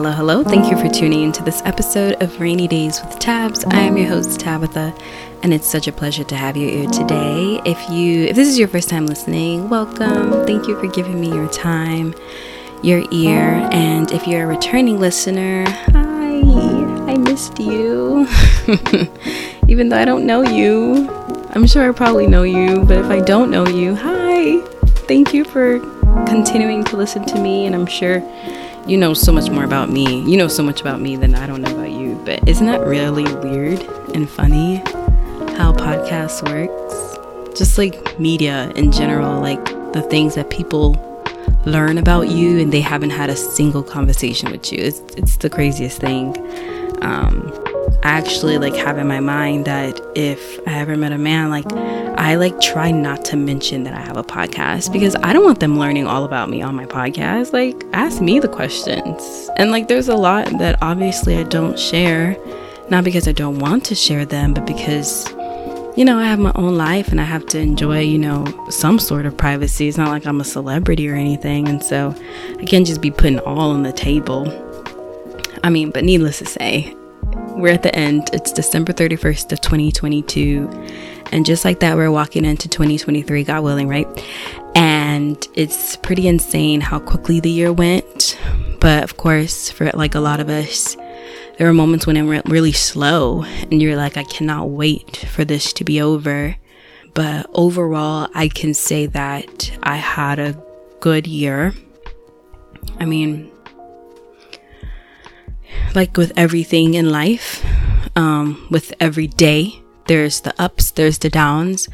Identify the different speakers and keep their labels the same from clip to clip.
Speaker 1: Hello, hello. Thank you for tuning into this episode of Rainy Days with Tabs. I am your host Tabitha, and it's such a pleasure to have you here today. If you if this is your first time listening, welcome. Thank you for giving me your time, your ear, and if you're a returning listener, hi. I missed you. Even though I don't know you. I'm sure I probably know you, but if I don't know you, hi. Thank you for continuing to listen to me, and I'm sure you know so much more about me. You know so much about me than I don't know about you. But isn't that really weird and funny how podcasts works? Just like media in general, like the things that people learn about you and they haven't had a single conversation with you. It's it's the craziest thing. Um, Actually like have in my mind that if I ever met a man, like I like try not to mention that I have a podcast because I don't want them learning all about me on my podcast. Like ask me the questions. And like there's a lot that obviously I don't share, not because I don't want to share them, but because you know, I have my own life and I have to enjoy, you know, some sort of privacy. It's not like I'm a celebrity or anything. And so I can't just be putting all on the table. I mean, but needless to say, we're at the end. It's December 31st of 2022. And just like that, we're walking into 2023, God willing, right? And it's pretty insane how quickly the year went. But of course, for like a lot of us, there were moments when it went really slow and you're like, I cannot wait for this to be over. But overall, I can say that I had a good year. I mean, like with everything in life, um, with every day, there's the ups, there's the downs.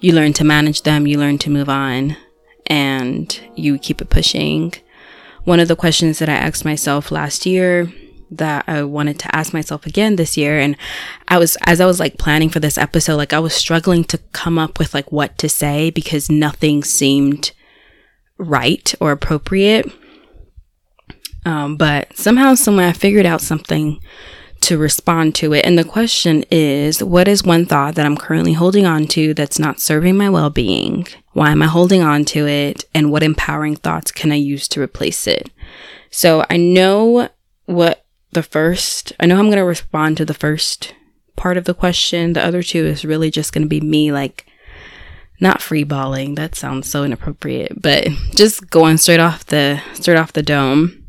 Speaker 1: You learn to manage them, you learn to move on, and you keep it pushing. One of the questions that I asked myself last year that I wanted to ask myself again this year. And I was, as I was like planning for this episode, like I was struggling to come up with like what to say because nothing seemed right or appropriate. Um, but somehow, somewhere, I figured out something to respond to it. And the question is what is one thought that I'm currently holding on to that's not serving my well being? Why am I holding on to it? And what empowering thoughts can I use to replace it? So I know what the first, I know I'm going to respond to the first part of the question. The other two is really just going to be me like, not freeballing. That sounds so inappropriate, but just going straight off the, straight off the dome.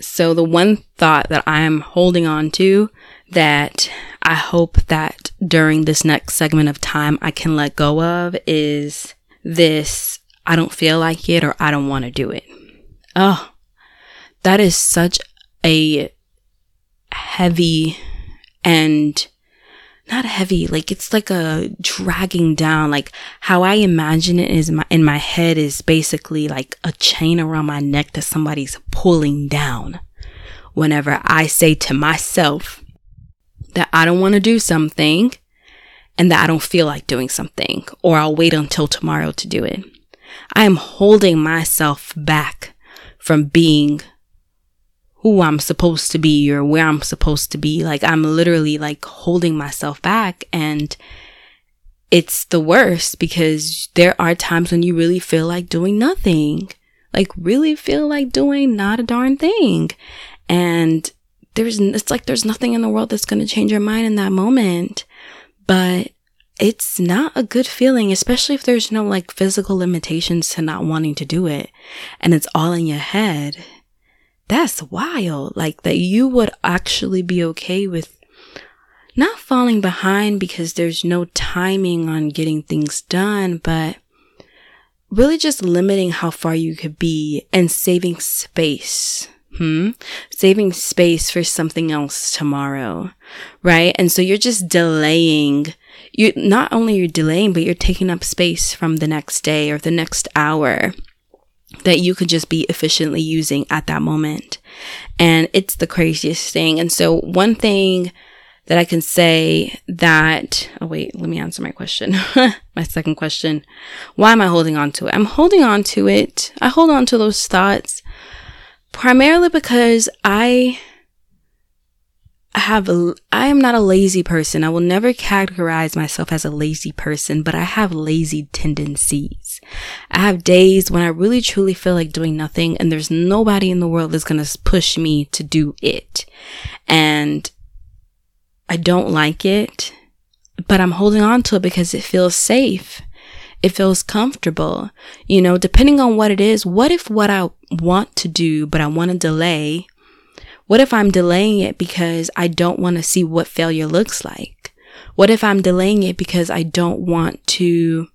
Speaker 1: So the one thought that I am holding on to that I hope that during this next segment of time I can let go of is this I don't feel like it or I don't want to do it. Oh, that is such a heavy and not heavy, like it's like a dragging down. Like how I imagine it is my, in my head is basically like a chain around my neck that somebody's pulling down. Whenever I say to myself that I don't want to do something and that I don't feel like doing something or I'll wait until tomorrow to do it. I am holding myself back from being who I'm supposed to be or where I'm supposed to be. Like I'm literally like holding myself back and it's the worst because there are times when you really feel like doing nothing. Like really feel like doing not a darn thing. And there's, it's like there's nothing in the world that's going to change your mind in that moment. But it's not a good feeling, especially if there's no like physical limitations to not wanting to do it and it's all in your head that's wild. Like that you would actually be okay with not falling behind because there's no timing on getting things done, but really just limiting how far you could be and saving space. Hmm? Saving space for something else tomorrow. Right? And so you're just delaying you not only you're delaying, but you're taking up space from the next day or the next hour that you could just be efficiently using at that moment. And it's the craziest thing. And so one thing that I can say that, oh wait, let me answer my question. my second question. Why am I holding on to it? I'm holding on to it. I hold on to those thoughts primarily because I I have a, I am not a lazy person. I will never categorize myself as a lazy person, but I have lazy tendencies. I have days when I really truly feel like doing nothing and there's nobody in the world that's going to push me to do it. And I don't like it, but I'm holding on to it because it feels safe. It feels comfortable. You know, depending on what it is, what if what I want to do, but I want to delay what if I'm delaying it because I don't want to see what failure looks like? What if I'm delaying it because I don't want to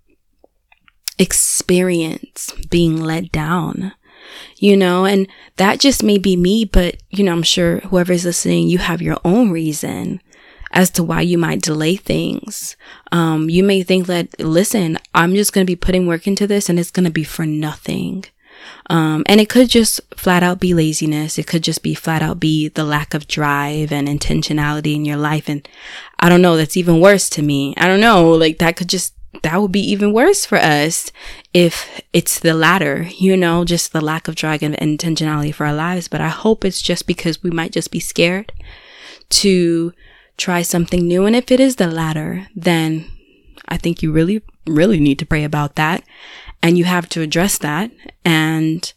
Speaker 1: experience being let down? You know, and that just may be me, but you know, I'm sure whoever's listening, you have your own reason as to why you might delay things. Um, you may think that, listen, I'm just going to be putting work into this and it's going to be for nothing. Um, and it could just flat out be laziness. It could just be flat out be the lack of drive and intentionality in your life. And I don't know, that's even worse to me. I don't know, like that could just, that would be even worse for us if it's the latter, you know, just the lack of drive and intentionality for our lives. But I hope it's just because we might just be scared to try something new. And if it is the latter, then I think you really, really need to pray about that and you have to address that and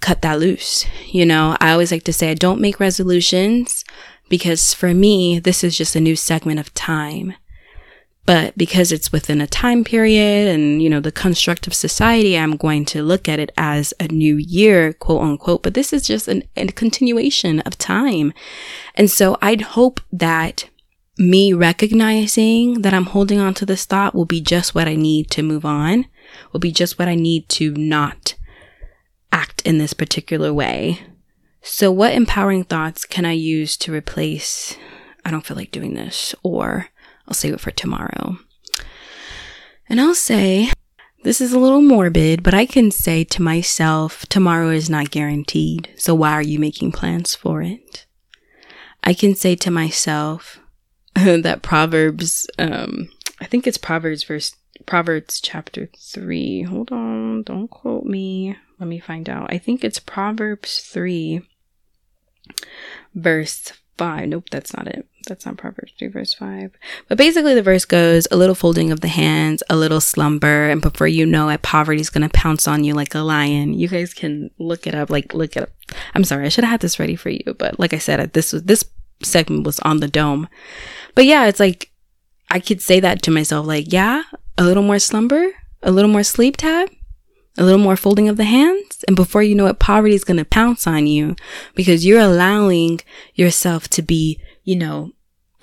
Speaker 1: cut that loose. You know, I always like to say I don't make resolutions because for me, this is just a new segment of time. But because it's within a time period and, you know, the construct of society, I'm going to look at it as a new year, quote unquote. But this is just an, a continuation of time. And so I'd hope that me recognizing that I'm holding on to this thought will be just what I need to move on will be just what I need to not act in this particular way. So, what empowering thoughts can I use to replace, I don't feel like doing this, or I'll save it for tomorrow? And I'll say, this is a little morbid, but I can say to myself, tomorrow is not guaranteed, so why are you making plans for it? I can say to myself that Proverbs, um, I think it's Proverbs verse Proverbs chapter 3. Hold on, don't quote me. Let me find out. I think it's Proverbs 3, verse 5. Nope, that's not it. That's not Proverbs 3, verse 5. But basically, the verse goes a little folding of the hands, a little slumber, and before you know it, poverty is going to pounce on you like a lion. You guys can look it up. Like, look it up. I'm sorry, I should have had this ready for you, but like I said, this was this segment was on the dome. But yeah, it's like I could say that to myself, like, yeah, a little more slumber, a little more sleep tab, a little more folding of the hands. And before you know it, poverty is going to pounce on you because you're allowing yourself to be, you know,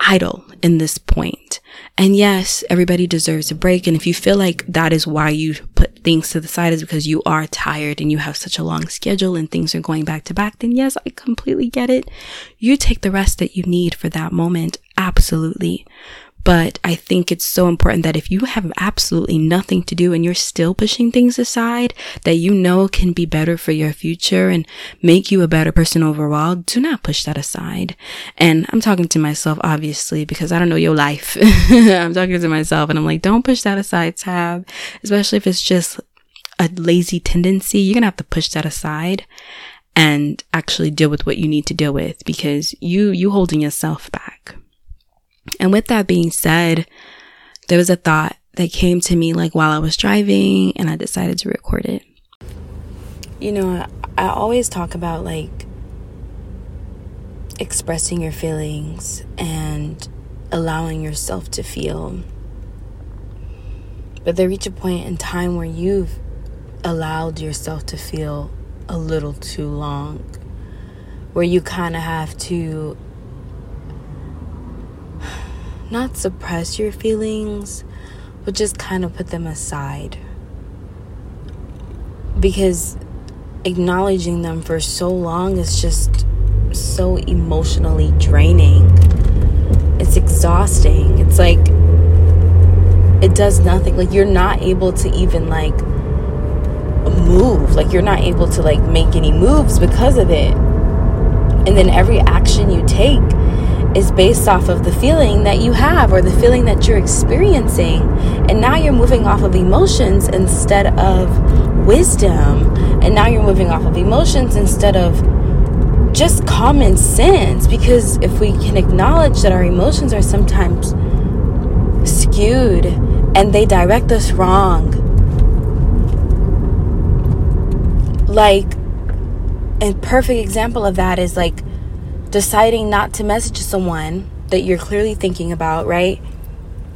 Speaker 1: idle in this point. And yes, everybody deserves a break. And if you feel like that is why you put things to the side is because you are tired and you have such a long schedule and things are going back to back, then yes, I completely get it. You take the rest that you need for that moment. Absolutely. But I think it's so important that if you have absolutely nothing to do and you're still pushing things aside that you know can be better for your future and make you a better person overall, do not push that aside. And I'm talking to myself, obviously, because I don't know your life. I'm talking to myself and I'm like, don't push that aside, Tab, especially if it's just a lazy tendency. You're going to have to push that aside and actually deal with what you need to deal with because you, you holding yourself back. And with that being said, there was a thought that came to me like while I was driving and I decided to record it. You know, I always talk about like expressing your feelings and allowing yourself to feel. But there reach a point in time where you've allowed yourself to feel a little too long, where you kind of have to not suppress your feelings, but just kind of put them aside. Because acknowledging them for so long is just so emotionally draining. It's exhausting. It's like it does nothing. Like you're not able to even like move. Like you're not able to like make any moves because of it. And then every action you take is based off of the feeling that you have or the feeling that you're experiencing. And now you're moving off of emotions instead of wisdom. And now you're moving off of emotions instead of just common sense because if we can acknowledge that our emotions are sometimes skewed and they direct us wrong like a perfect example of that is like deciding not to message someone that you're clearly thinking about, right?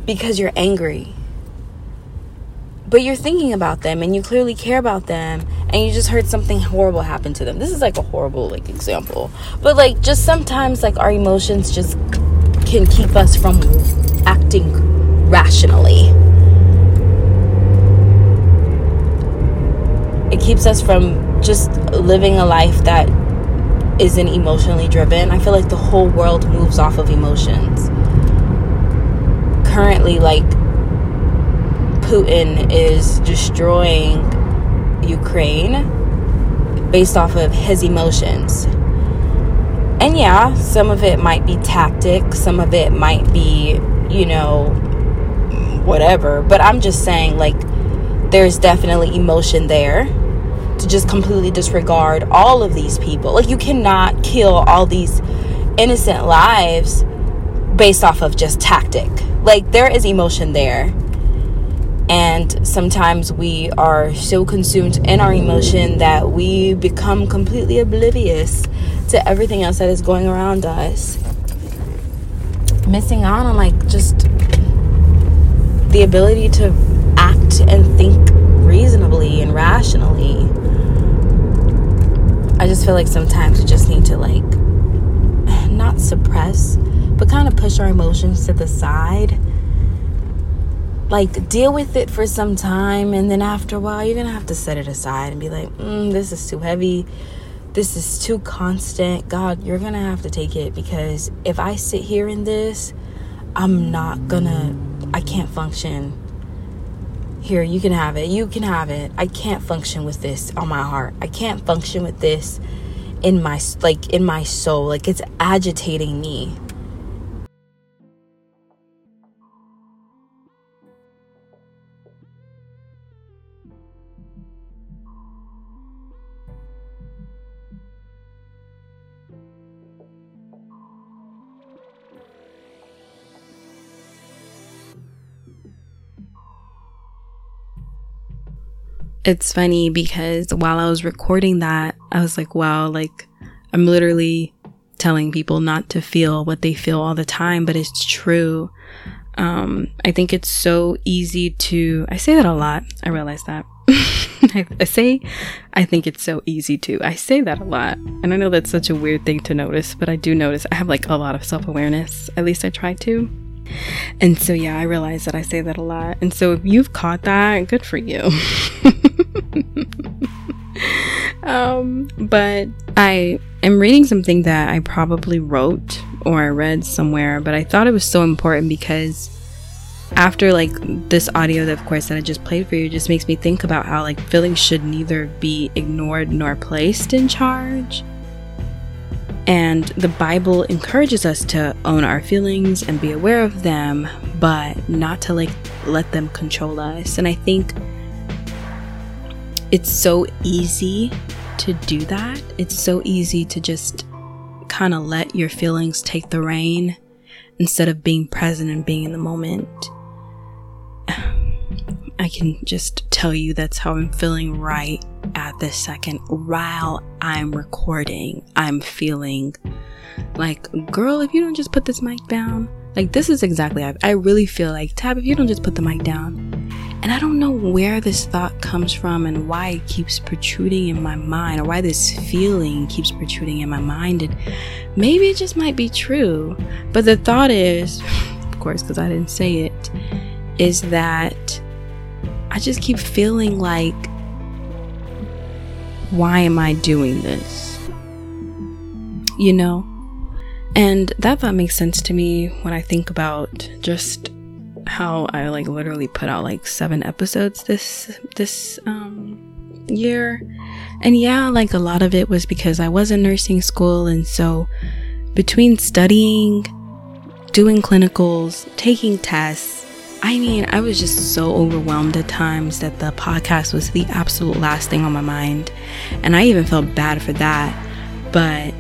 Speaker 1: Because you're angry. But you're thinking about them and you clearly care about them and you just heard something horrible happen to them. This is like a horrible like example. But like just sometimes like our emotions just can keep us from acting rationally. It keeps us from just living a life that isn't emotionally driven. I feel like the whole world moves off of emotions. Currently, like, Putin is destroying Ukraine based off of his emotions. And yeah, some of it might be tactic, some of it might be, you know, whatever. But I'm just saying, like, there's definitely emotion there to just completely disregard all of these people. Like, you cannot kill all these innocent lives based off of just tactic. Like, there is emotion there. And sometimes we are so consumed in our emotion that we become completely oblivious to everything else that is going around us. Missing out on, like, just the ability to act and think reasonably and rationally. I just feel like sometimes we just need to like not suppress, but kind of push our emotions to the side. Like deal with it for some time, and then after a while, you're gonna have to set it aside and be like, mm, "This is too heavy. This is too constant. God, you're gonna have to take it because if I sit here in this, I'm not gonna. I can't function." Here you can have it. You can have it. I can't function with this on my heart. I can't function with this in my like in my soul. Like it's agitating me it's funny because while I was recording that, I was like, wow, like I'm literally telling people not to feel what they feel all the time, but it's true. Um, I think it's so easy to, I say that a lot. I realize that. I, I say, I think it's so easy to. I say that a lot. And I know that's such a weird thing to notice, but I do notice I have like a lot of self awareness. At least I try to. And so, yeah, I realize that I say that a lot. And so, if you've caught that, good for you. um, but I am reading something that I probably wrote or I read somewhere, but I thought it was so important because after like this audio that of course that I just played for you just makes me think about how like feelings should neither be ignored nor placed in charge. And the Bible encourages us to own our feelings and be aware of them, but not to like let them control us. And I think it's so easy to do that. It's so easy to just kind of let your feelings take the reign instead of being present and being in the moment. I can just tell you that's how I'm feeling right at this second while I'm recording. I'm feeling like, girl, if you don't just put this mic down, like this is exactly I, I really feel like Tab, if you don't just put the mic down. And I don't know where this thought comes from and why it keeps protruding in my mind or why this feeling keeps protruding in my mind. And maybe it just might be true. But the thought is, of course, because I didn't say it, is that I just keep feeling like, why am I doing this? You know? And that thought makes sense to me when I think about just how I like literally put out like seven episodes this this um year. And yeah, like a lot of it was because I was in nursing school and so between studying, doing clinicals, taking tests, I mean, I was just so overwhelmed at times that the podcast was the absolute last thing on my mind. And I even felt bad for that. But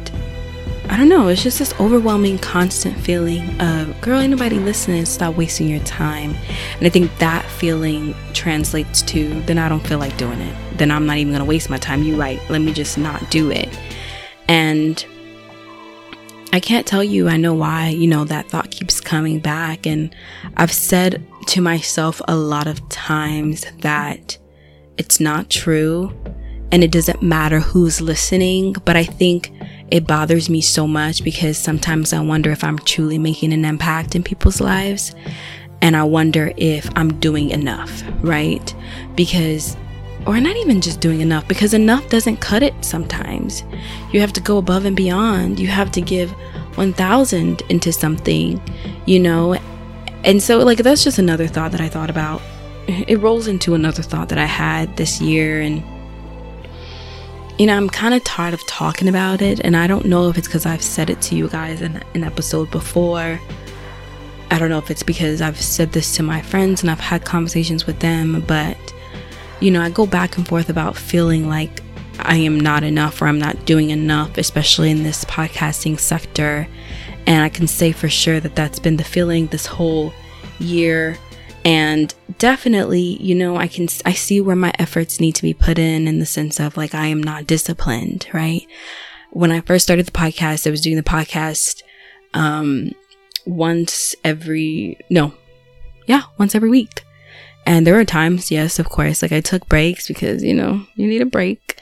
Speaker 1: I don't know, it's just this overwhelming, constant feeling of, girl, ain't nobody listening, stop wasting your time. And I think that feeling translates to, then I don't feel like doing it. Then I'm not even gonna waste my time. You're right, let me just not do it. And I can't tell you, I know why, you know, that thought keeps coming back. And I've said to myself a lot of times that it's not true and it doesn't matter who's listening, but I think it bothers me so much because sometimes I wonder if I'm truly making an impact in people's lives. And I wonder if I'm doing enough, right? Because, or not even just doing enough, because enough doesn't cut it sometimes. You have to go above and beyond. You have to give 1000 into something, you know? And so, like, that's just another thought that I thought about. It rolls into another thought that I had this year and you know, I'm kind of tired of talking about it, and I don't know if it's because I've said it to you guys in an episode before. I don't know if it's because I've said this to my friends and I've had conversations with them, but you know, I go back and forth about feeling like I am not enough or I'm not doing enough, especially in this podcasting sector. And I can say for sure that that's been the feeling this whole year. And definitely you know i can i see where my efforts need to be put in in the sense of like i am not disciplined right? When i first started the podcast i was doing the podcast um once every no yeah once every week. And there were times yes of course like i took breaks because you know you need a break.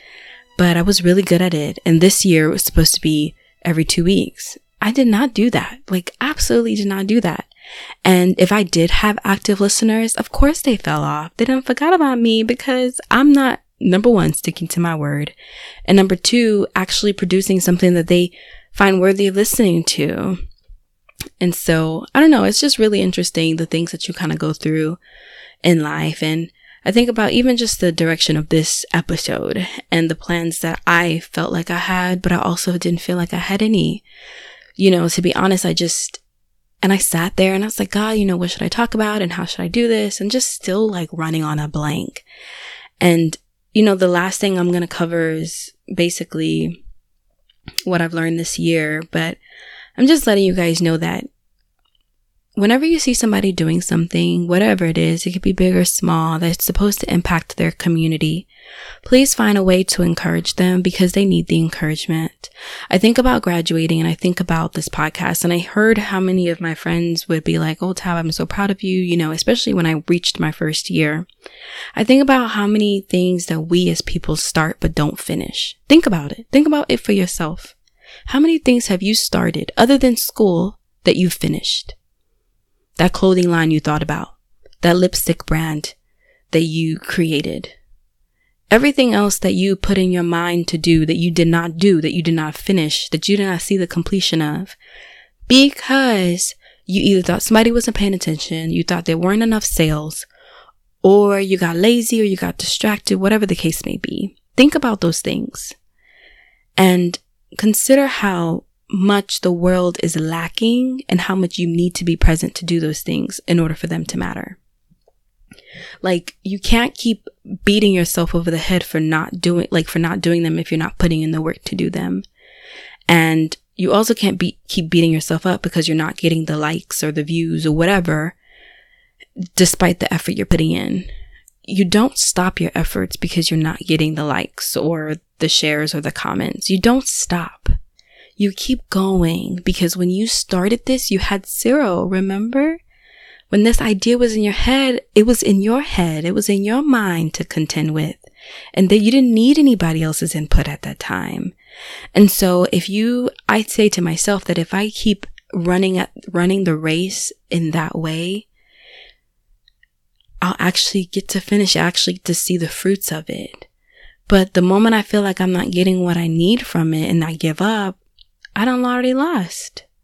Speaker 1: But i was really good at it. And this year was supposed to be every two weeks i did not do that like absolutely did not do that and if I did have active listeners, of course they fell off. They didn't forget about me because I'm not number one, sticking to my word. And number two, actually producing something that they find worthy of listening to. And so I don't know. It's just really interesting the things that you kind of go through in life. And I think about even just the direction of this episode and the plans that I felt like I had, but I also didn't feel like I had any. You know, to be honest, I just, and I sat there and I was like, God, you know, what should I talk about and how should I do this? And just still like running on a blank. And, you know, the last thing I'm going to cover is basically what I've learned this year, but I'm just letting you guys know that whenever you see somebody doing something, whatever it is, it could be big or small, that's supposed to impact their community, please find a way to encourage them because they need the encouragement. I think about graduating and I think about this podcast and I heard how many of my friends would be like, Oh, Tab, I'm so proud of you, you know, especially when I reached my first year. I think about how many things that we as people start but don't finish. Think about it. Think about it for yourself. How many things have you started other than school that you've finished? That clothing line you thought about, that lipstick brand that you created, everything else that you put in your mind to do that you did not do, that you did not finish, that you did not see the completion of, because you either thought somebody wasn't paying attention, you thought there weren't enough sales, or you got lazy or you got distracted, whatever the case may be. Think about those things. And consider how much the world is lacking and how much you need to be present to do those things in order for them to matter. Like you can't keep beating yourself over the head for not doing, like for not doing them if you're not putting in the work to do them. And you also can't be, keep beating yourself up because you're not getting the likes or the views or whatever, despite the effort you're putting in. You don't stop your efforts because you're not getting the likes or the shares or the comments. You don't stop you keep going because when you started this, you had zero, remember? When this idea was in your head, it was in your head. It was in your mind to contend with and that you didn't need anybody else's input at that time. And so if you, I say to myself that if I keep running at, running the race in that way, I'll actually get to finish, actually to see the fruits of it. But the moment I feel like I'm not getting what I need from it and I give up, I don't already lost.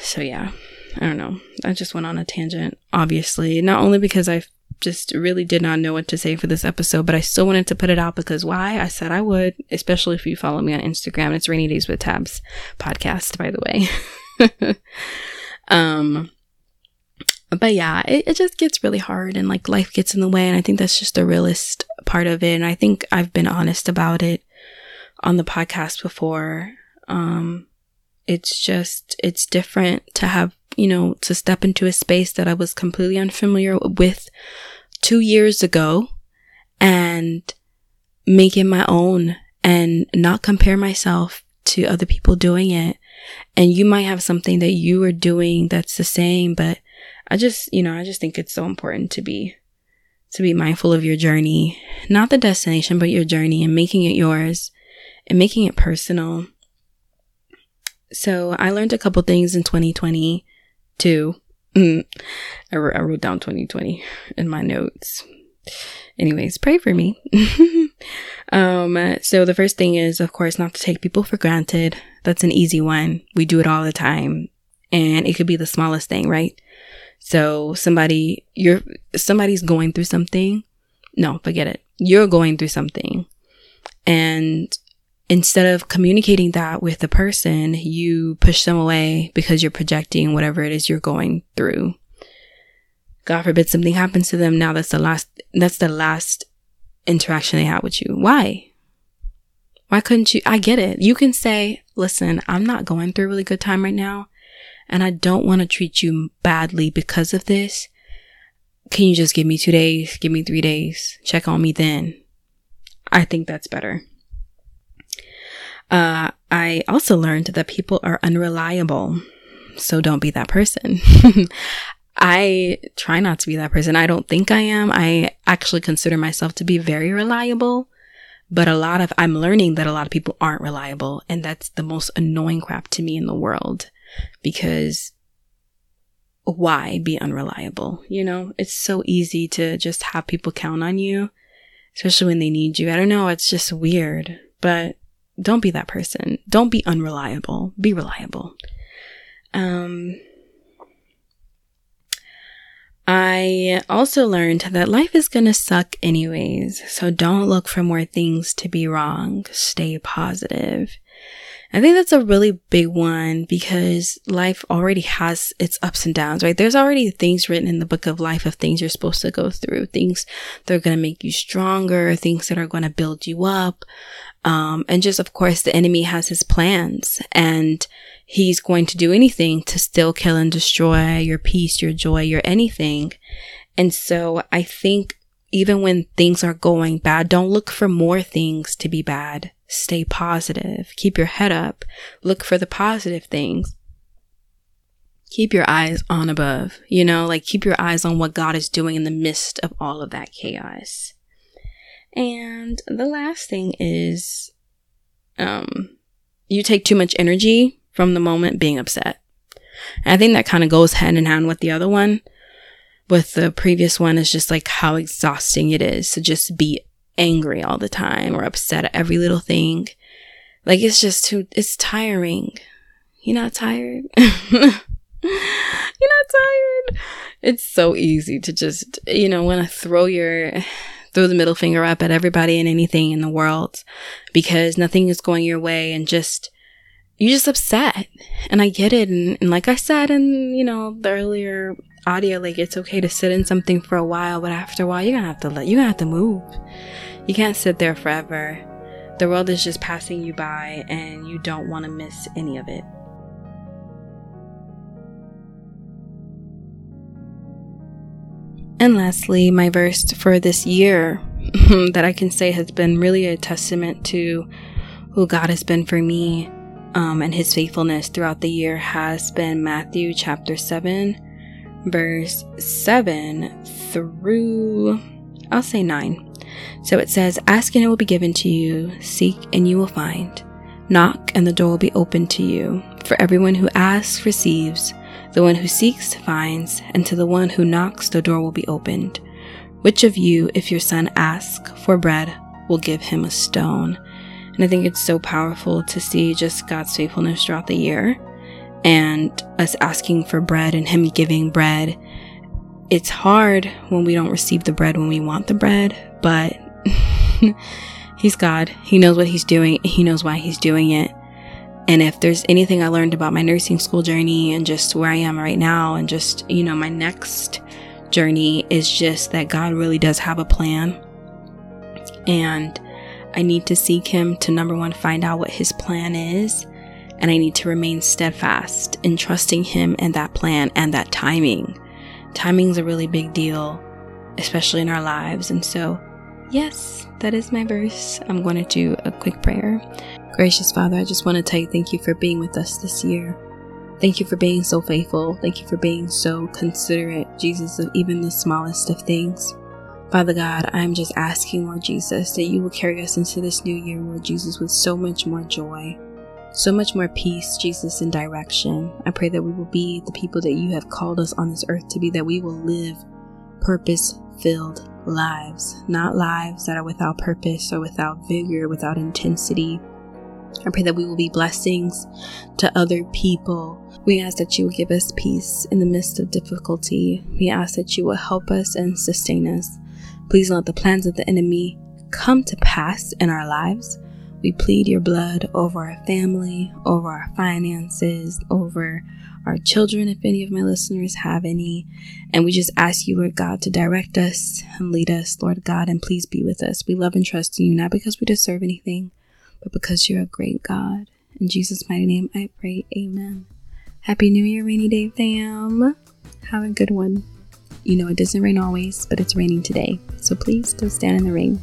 Speaker 1: So yeah, I don't know. I just went on a tangent, obviously, not only because I just really did not know what to say for this episode, but I still wanted to put it out because why? I said I would, especially if you follow me on Instagram. It's Rainy Days with Tabs podcast, by the way. um, but yeah, it, it just gets really hard and like life gets in the way. And I think that's just the realist part of it. And I think I've been honest about it on the podcast before. Um, it's just, it's different to have, you know, to step into a space that I was completely unfamiliar with two years ago and make it my own and not compare myself to other people doing it. And you might have something that you are doing that's the same, but I just, you know, I just think it's so important to be to be mindful of your journey, not the destination, but your journey and making it yours and making it personal. So I learned a couple things in 2020 too. Mm. I, wrote, I wrote down 2020 in my notes. Anyways, pray for me. um, so the first thing is, of course, not to take people for granted. That's an easy one. We do it all the time. And it could be the smallest thing, right? So somebody, you're, somebody's going through something. No, forget it. You're going through something. And instead of communicating that with the person, you push them away because you're projecting whatever it is you're going through. God forbid something happens to them. Now that's the last, that's the last interaction they had with you. Why? Why couldn't you? I get it. You can say, listen, I'm not going through a really good time right now and I don't want to treat you badly because of this. Can you just give me two days? Give me three days. Check on me then. I think that's better. Uh, I also learned that people are unreliable. So don't be that person. I try not to be that person. I don't think I am. I actually consider myself to be very reliable. But a lot of, I'm learning that a lot of people aren't reliable. And that's the most annoying crap to me in the world because why be unreliable? You know, it's so easy to just have people count on you, especially when they need you. I don't know. It's just weird, but don't be that person. Don't be unreliable. Be reliable. Um, I also learned that life is gonna suck anyways, so don't look for more things to be wrong. Stay positive. I think that's a really big one because life already has its ups and downs, right? There's already things written in the book of life of things you're supposed to go through, things that are going to make you stronger, things that are going to build you up. Um, and just, of course, the enemy has his plans and he's going to do anything to still kill and destroy your peace, your joy, your anything. And so I think even when things are going bad, don't look for more things to be bad stay positive, keep your head up, look for the positive things. Keep your eyes on above, you know, like keep your eyes on what God is doing in the midst of all of that chaos. And the last thing is, um, you take too much energy from the moment being upset. And I think that kind of goes hand in hand with the other one. With the previous one is just like how exhausting it is to just be angry all the time or upset at every little thing. Like it's just too, it's tiring. You're not tired? You're not tired? It's so easy to just, you know, want to throw your, throw the middle finger up at everybody and anything in the world because nothing is going your way and just, you're just upset. And I get it. And, and, like I said in, you know, the earlier audio, like it's okay to sit in something for a while, but after a while, you're gonna have to let, you're gonna have to move. You can't sit there forever. The world is just passing you by and you don't want to miss any of it. And lastly, my verse for this year that I can say has been really a testament to who God has been for me um, and his faithfulness throughout the year has been Matthew chapter 7, verse 7 through, I'll say 9. So it says, Ask and it will be given to you, seek and you will find, knock and the door will be opened to you. For everyone who asks receives, the one who seeks finds, and to the one who knocks the door will be opened. Which of you, if your son asks for bread, will give him a stone? And I think it's so powerful to see just God's faithfulness throughout the year and us asking for bread and Him giving bread. It's hard when we don't receive the bread when we want the bread, but he's God. He knows what he's doing. He knows why he's doing it. And if there's anything I learned about my nursing school journey and just where I am right now and just, you know, my next journey is just that God really does have a plan. And I need to seek Him to number one, find out what His plan is. And I need to remain steadfast in trusting Him and that plan and that timing. Timing is a really big deal, especially in our lives. And so, yes, that is my verse. I'm going to do a quick prayer. Gracious Father, I just want to tell you thank you for being with us this year. Thank you for being so faithful. Thank you for being so considerate, Jesus, of even the smallest of things. Father God, I'm just asking, Lord Jesus, that you will carry us into this new year, Lord Jesus, with so much more joy, so much more peace, Jesus, and direction. I pray that we will be the people that you have called us on this earth to be, that we will live purpose filled lives, not lives that are without purpose or without vigor, without intensity. I pray that we will be blessings to other people. We ask that you will give us peace in the midst of difficulty. We ask that you will help us and sustain us. Please let the plans of the enemy come to pass in our lives. We plead your blood over our family, over our finances, over our children, if any of my listeners have any. And we just ask you, Lord God, to direct us and lead us, Lord God, and please be with us. We love and trust in you, not because we deserve anything, but because you're a great God. In Jesus' mighty name, I pray. Amen. Happy New Year, rainy day fam. Have a good one. You know, it doesn't rain always, but it's raining today. So please don't stand in the rain.